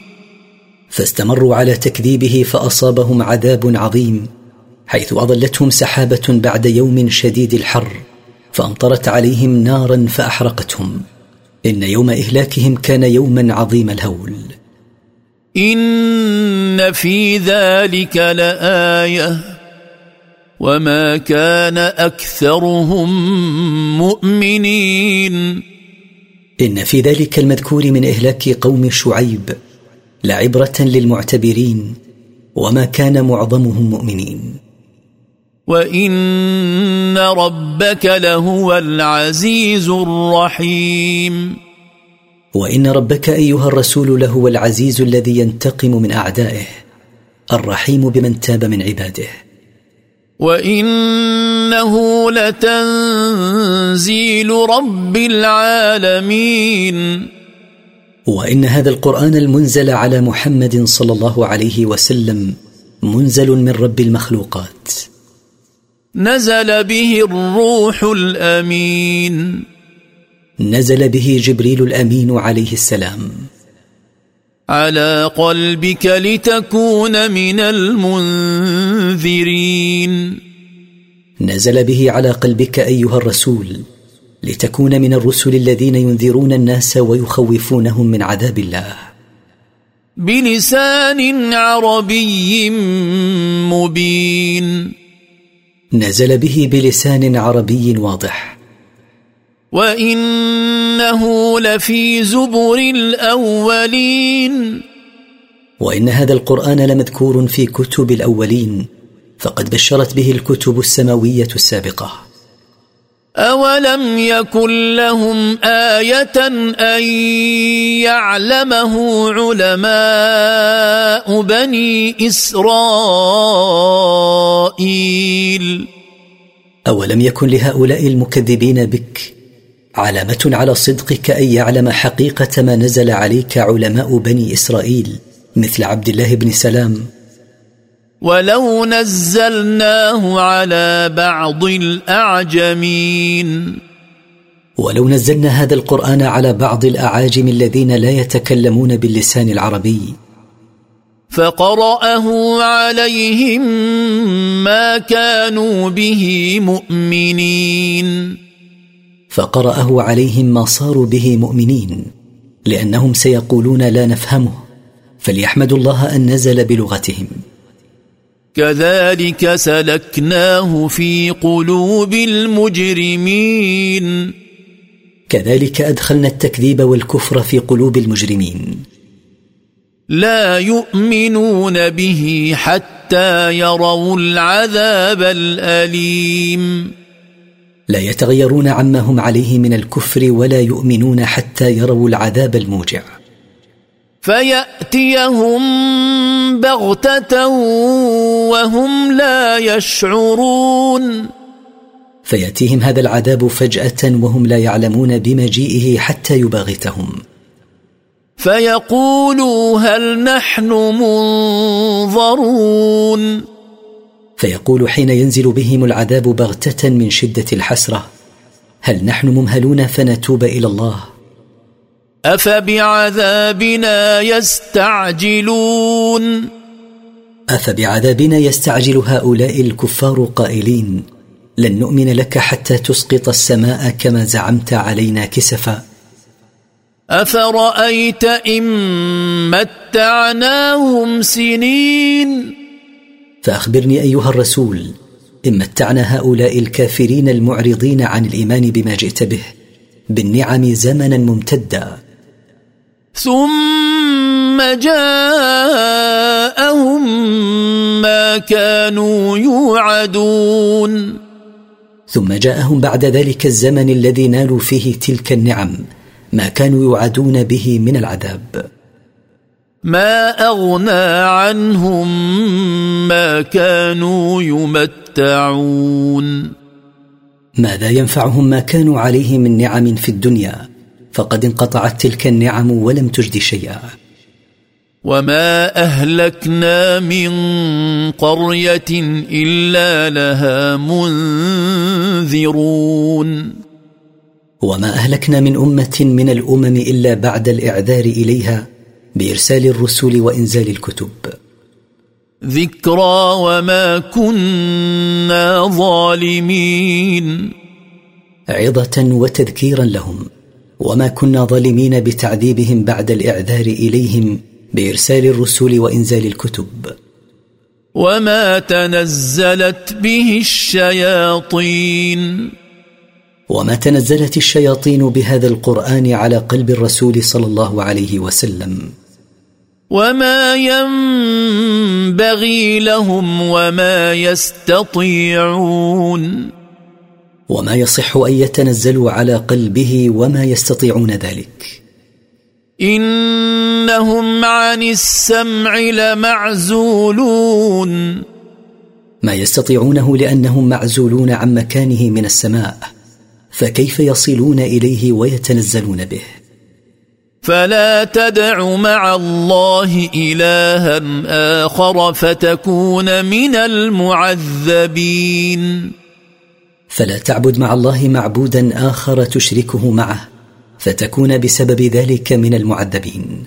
فاستمروا على تكذيبه فأصابهم عذاب عظيم حيث أظلتهم سحابة بعد يوم شديد الحر فأمطرت عليهم نارا فأحرقتهم. إن يوم إهلاكهم كان يوما عظيم الهول. إن في ذلك لآية. وما كان أكثرهم مؤمنين. إن في ذلك المذكور من إهلاك قوم شعيب لعبرة للمعتبرين. وما كان معظمهم مؤمنين. وان ربك لهو العزيز الرحيم وان ربك ايها الرسول لهو العزيز الذي ينتقم من اعدائه الرحيم بمن تاب من عباده. وانه لتنزيل رب العالمين. وان هذا القران المنزل على محمد صلى الله عليه وسلم منزل من رب المخلوقات. نزل به الروح الأمين. نزل به جبريل الأمين عليه السلام. على قلبك لتكون من المنذرين. نزل به على قلبك أيها الرسول لتكون من الرسل الذين ينذرون الناس ويخوفونهم من عذاب الله. بلسان عربي مبين. نزل به بلسان عربي واضح. وإنه لفي زبر الأولين. وإن هذا القرآن لمذكور في كتب الأولين فقد بشرت به الكتب السماوية السابقة. أولم يكن لهم آية أن يعلمه علماء بني إسرائيل أولم يكن لهؤلاء المكذبين بك علامة على صدقك أن يعلم حقيقة ما نزل عليك علماء بني إسرائيل مثل عبد الله بن سلام ولو نزلناه على بعض الاعجمين ولو نزلنا هذا القران على بعض الاعاجم الذين لا يتكلمون باللسان العربي. فقراه عليهم ما كانوا به مؤمنين فقراه عليهم ما صاروا به مؤمنين لانهم سيقولون لا نفهمه فليحمدوا الله ان نزل بلغتهم. كذلك سلكناه في قلوب المجرمين. كذلك أدخلنا التكذيب والكفر في قلوب المجرمين. لا يؤمنون به حتى يروا العذاب الأليم. لا يتغيرون عما هم عليه من الكفر ولا يؤمنون حتى يروا العذاب الموجع. فيأتيهم بغتة وهم لا يشعرون. فيأتيهم هذا العذاب فجأة وهم لا يعلمون بمجيئه حتى يباغتهم فيقولوا هل نحن منظرون. فيقول حين ينزل بهم العذاب بغتة من شدة الحسرة هل نحن ممهلون فنتوب إلى الله؟ أفبعذابنا يستعجلون؟ أفبعذابنا يستعجل هؤلاء الكفار قائلين لن نؤمن لك حتى تسقط السماء كما زعمت علينا كسفا. أفرأيت إن متعناهم سنين؟ فأخبرني أيها الرسول إن متعنا هؤلاء الكافرين المعرضين عن الإيمان بما جئت به بالنعم زمنا ممتدا. ثم جاءهم ما كانوا يوعدون. ثم جاءهم بعد ذلك الزمن الذي نالوا فيه تلك النعم ما كانوا يوعدون به من العذاب. ما أغنى عنهم ما كانوا يمتعون. ماذا ينفعهم ما كانوا عليه من نعم في الدنيا؟ فقد انقطعت تلك النعم ولم تجد شيئا. وما اهلكنا من قريه الا لها منذرون. وما اهلكنا من امه من الامم الا بعد الاعذار اليها بارسال الرسل وانزال الكتب. ذكرى وما كنا ظالمين. عظه وتذكيرا لهم. وما كنا ظالمين بتعذيبهم بعد الاعذار اليهم بارسال الرسل وانزال الكتب. وما تنزلت به الشياطين وما تنزلت الشياطين بهذا القران على قلب الرسول صلى الله عليه وسلم. وما ينبغي لهم وما يستطيعون وما يصح أن يتنزلوا على قلبه وما يستطيعون ذلك. إنهم عن السمع لمعزولون. ما يستطيعونه لأنهم معزولون عن مكانه من السماء فكيف يصلون إليه ويتنزلون به؟ فلا تدع مع الله إلها آخر فتكون من المعذبين. فلا تعبد مع الله معبودا آخر تشركه معه فتكون بسبب ذلك من المعذبين.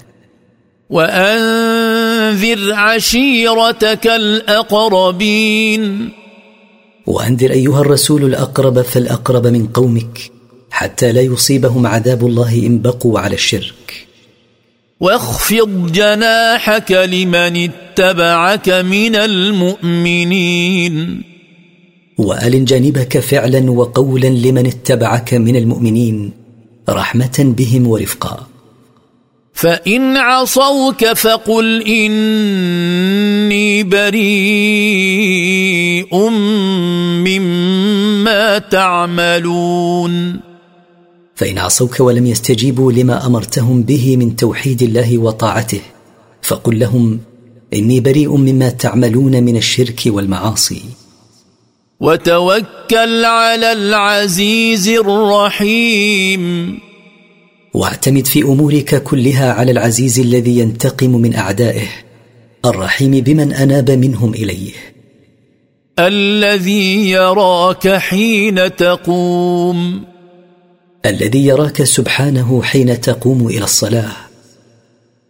وأنذر عشيرتك الأقربين. وأنذر أيها الرسول الأقرب فالأقرب من قومك حتى لا يصيبهم عذاب الله إن بقوا على الشرك. واخفض جناحك لمن اتبعك من المؤمنين. والن جانبك فعلا وقولا لمن اتبعك من المؤمنين رحمة بهم ورفقا. فإن عصوك فقل إني بريء مما ما تعملون. فإن عصوك ولم يستجيبوا لما أمرتهم به من توحيد الله وطاعته فقل لهم إني بريء مما تعملون من الشرك والمعاصي. وتوكل على العزيز الرحيم. واعتمد في أمورك كلها على العزيز الذي ينتقم من أعدائه الرحيم بمن أناب منهم إليه. الذي يراك حين تقوم. الذي يراك سبحانه حين تقوم إلى الصلاة.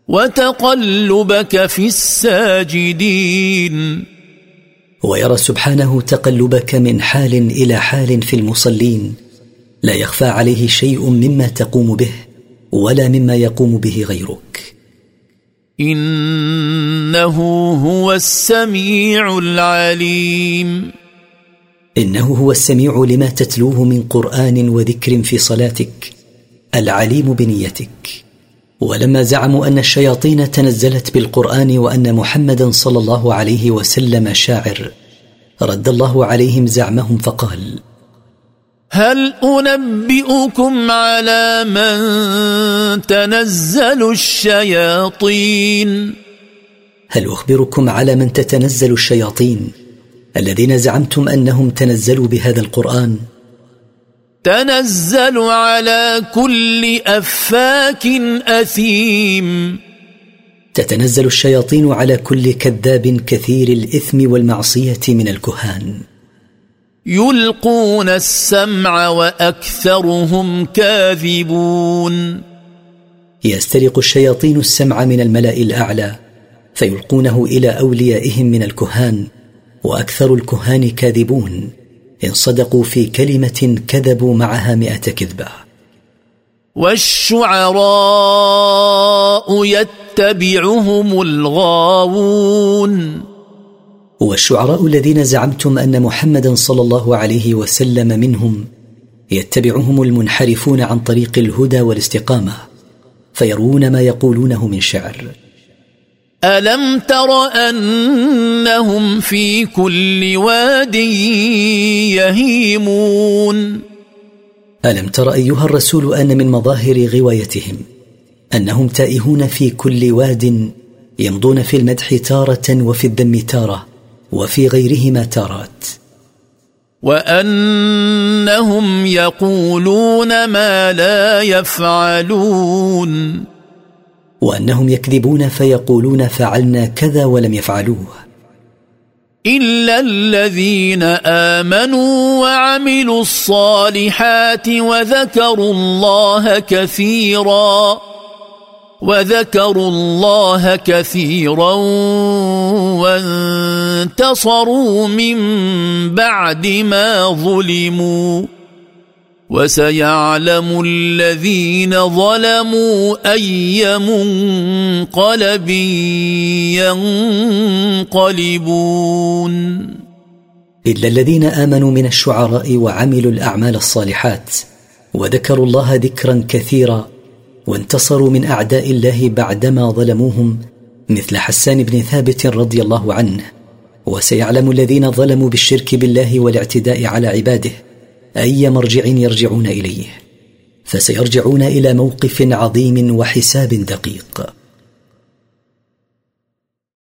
وتقلبك في الساجدين. ويرى سبحانه تقلبك من حال إلى حال في المصلين. لا يخفى عليه شيء مما تقوم به ولا مما يقوم به غيرك. إنه هو السميع العليم. إنه هو السميع لما تتلوه من قرآن وذكر في صلاتك العليم بنيتك. ولما زعموا أن الشياطين تنزلت بالقرآن وأن محمدا صلى الله عليه وسلم شاعر رد الله عليهم زعمهم فقال هل أنبئكم على من تنزل الشياطين؟ هل أخبركم على من تتنزل الشياطين الذين زعمتم أنهم تنزلوا بهذا القرآن؟ تنزل على كل أفاك أثيم. تتنزل الشياطين على كل كذاب كثير الإثم والمعصية من الكهان. يلقون السمع وأكثرهم كاذبون. يسترق الشياطين السمع من الملأ الأعلى فيلقونه إلى أوليائهم من الكهان وأكثر الكهان كاذبون. إن صدقوا في كلمة كذبوا معها مائه كذبة. والشعراء يتبعهم الغاوون. والشعراء الذين زعمتم أن محمدا صلى الله عليه وسلم منهم يتبعهم المنحرفون عن طريق الهدى والاستقامة فيروون ما يقولونه من شعر. ألم تر أنهم في كل واد يهيمون؟ ألم تر أيها الرسول أن من مظاهر غوايتهم أنهم تائهون في كل واد يمضون في المدح تارة وفي الذم تارة وفي غيرهما تارات. وأنهم يقولون ما لا يفعلون. وأنهم يكذبون فيقولون فعلنا كذا ولم يفعلوه. إلا الذين آمنوا وعملوا الصالحات وذكروا الله كثيرا وذكروا الله كثيرا وانتصروا من بعد ما ظلموا. وسيعلم الذين ظلموا أي منقلب ينقلبون. إلا الذين آمنوا من الشعراء وعملوا الأعمال الصالحات وذكروا الله ذكرا كثيرا وانتصروا من أعداء الله بعدما ظلموهم مثل حسان بن ثابت رضي الله عنه. وسيعلم الذين ظلموا بالشرك بالله والاعتداء على عباده أي مرجع يرجعون إليه؟ فسيرجعون إلى موقف عظيم وحساب دقيق.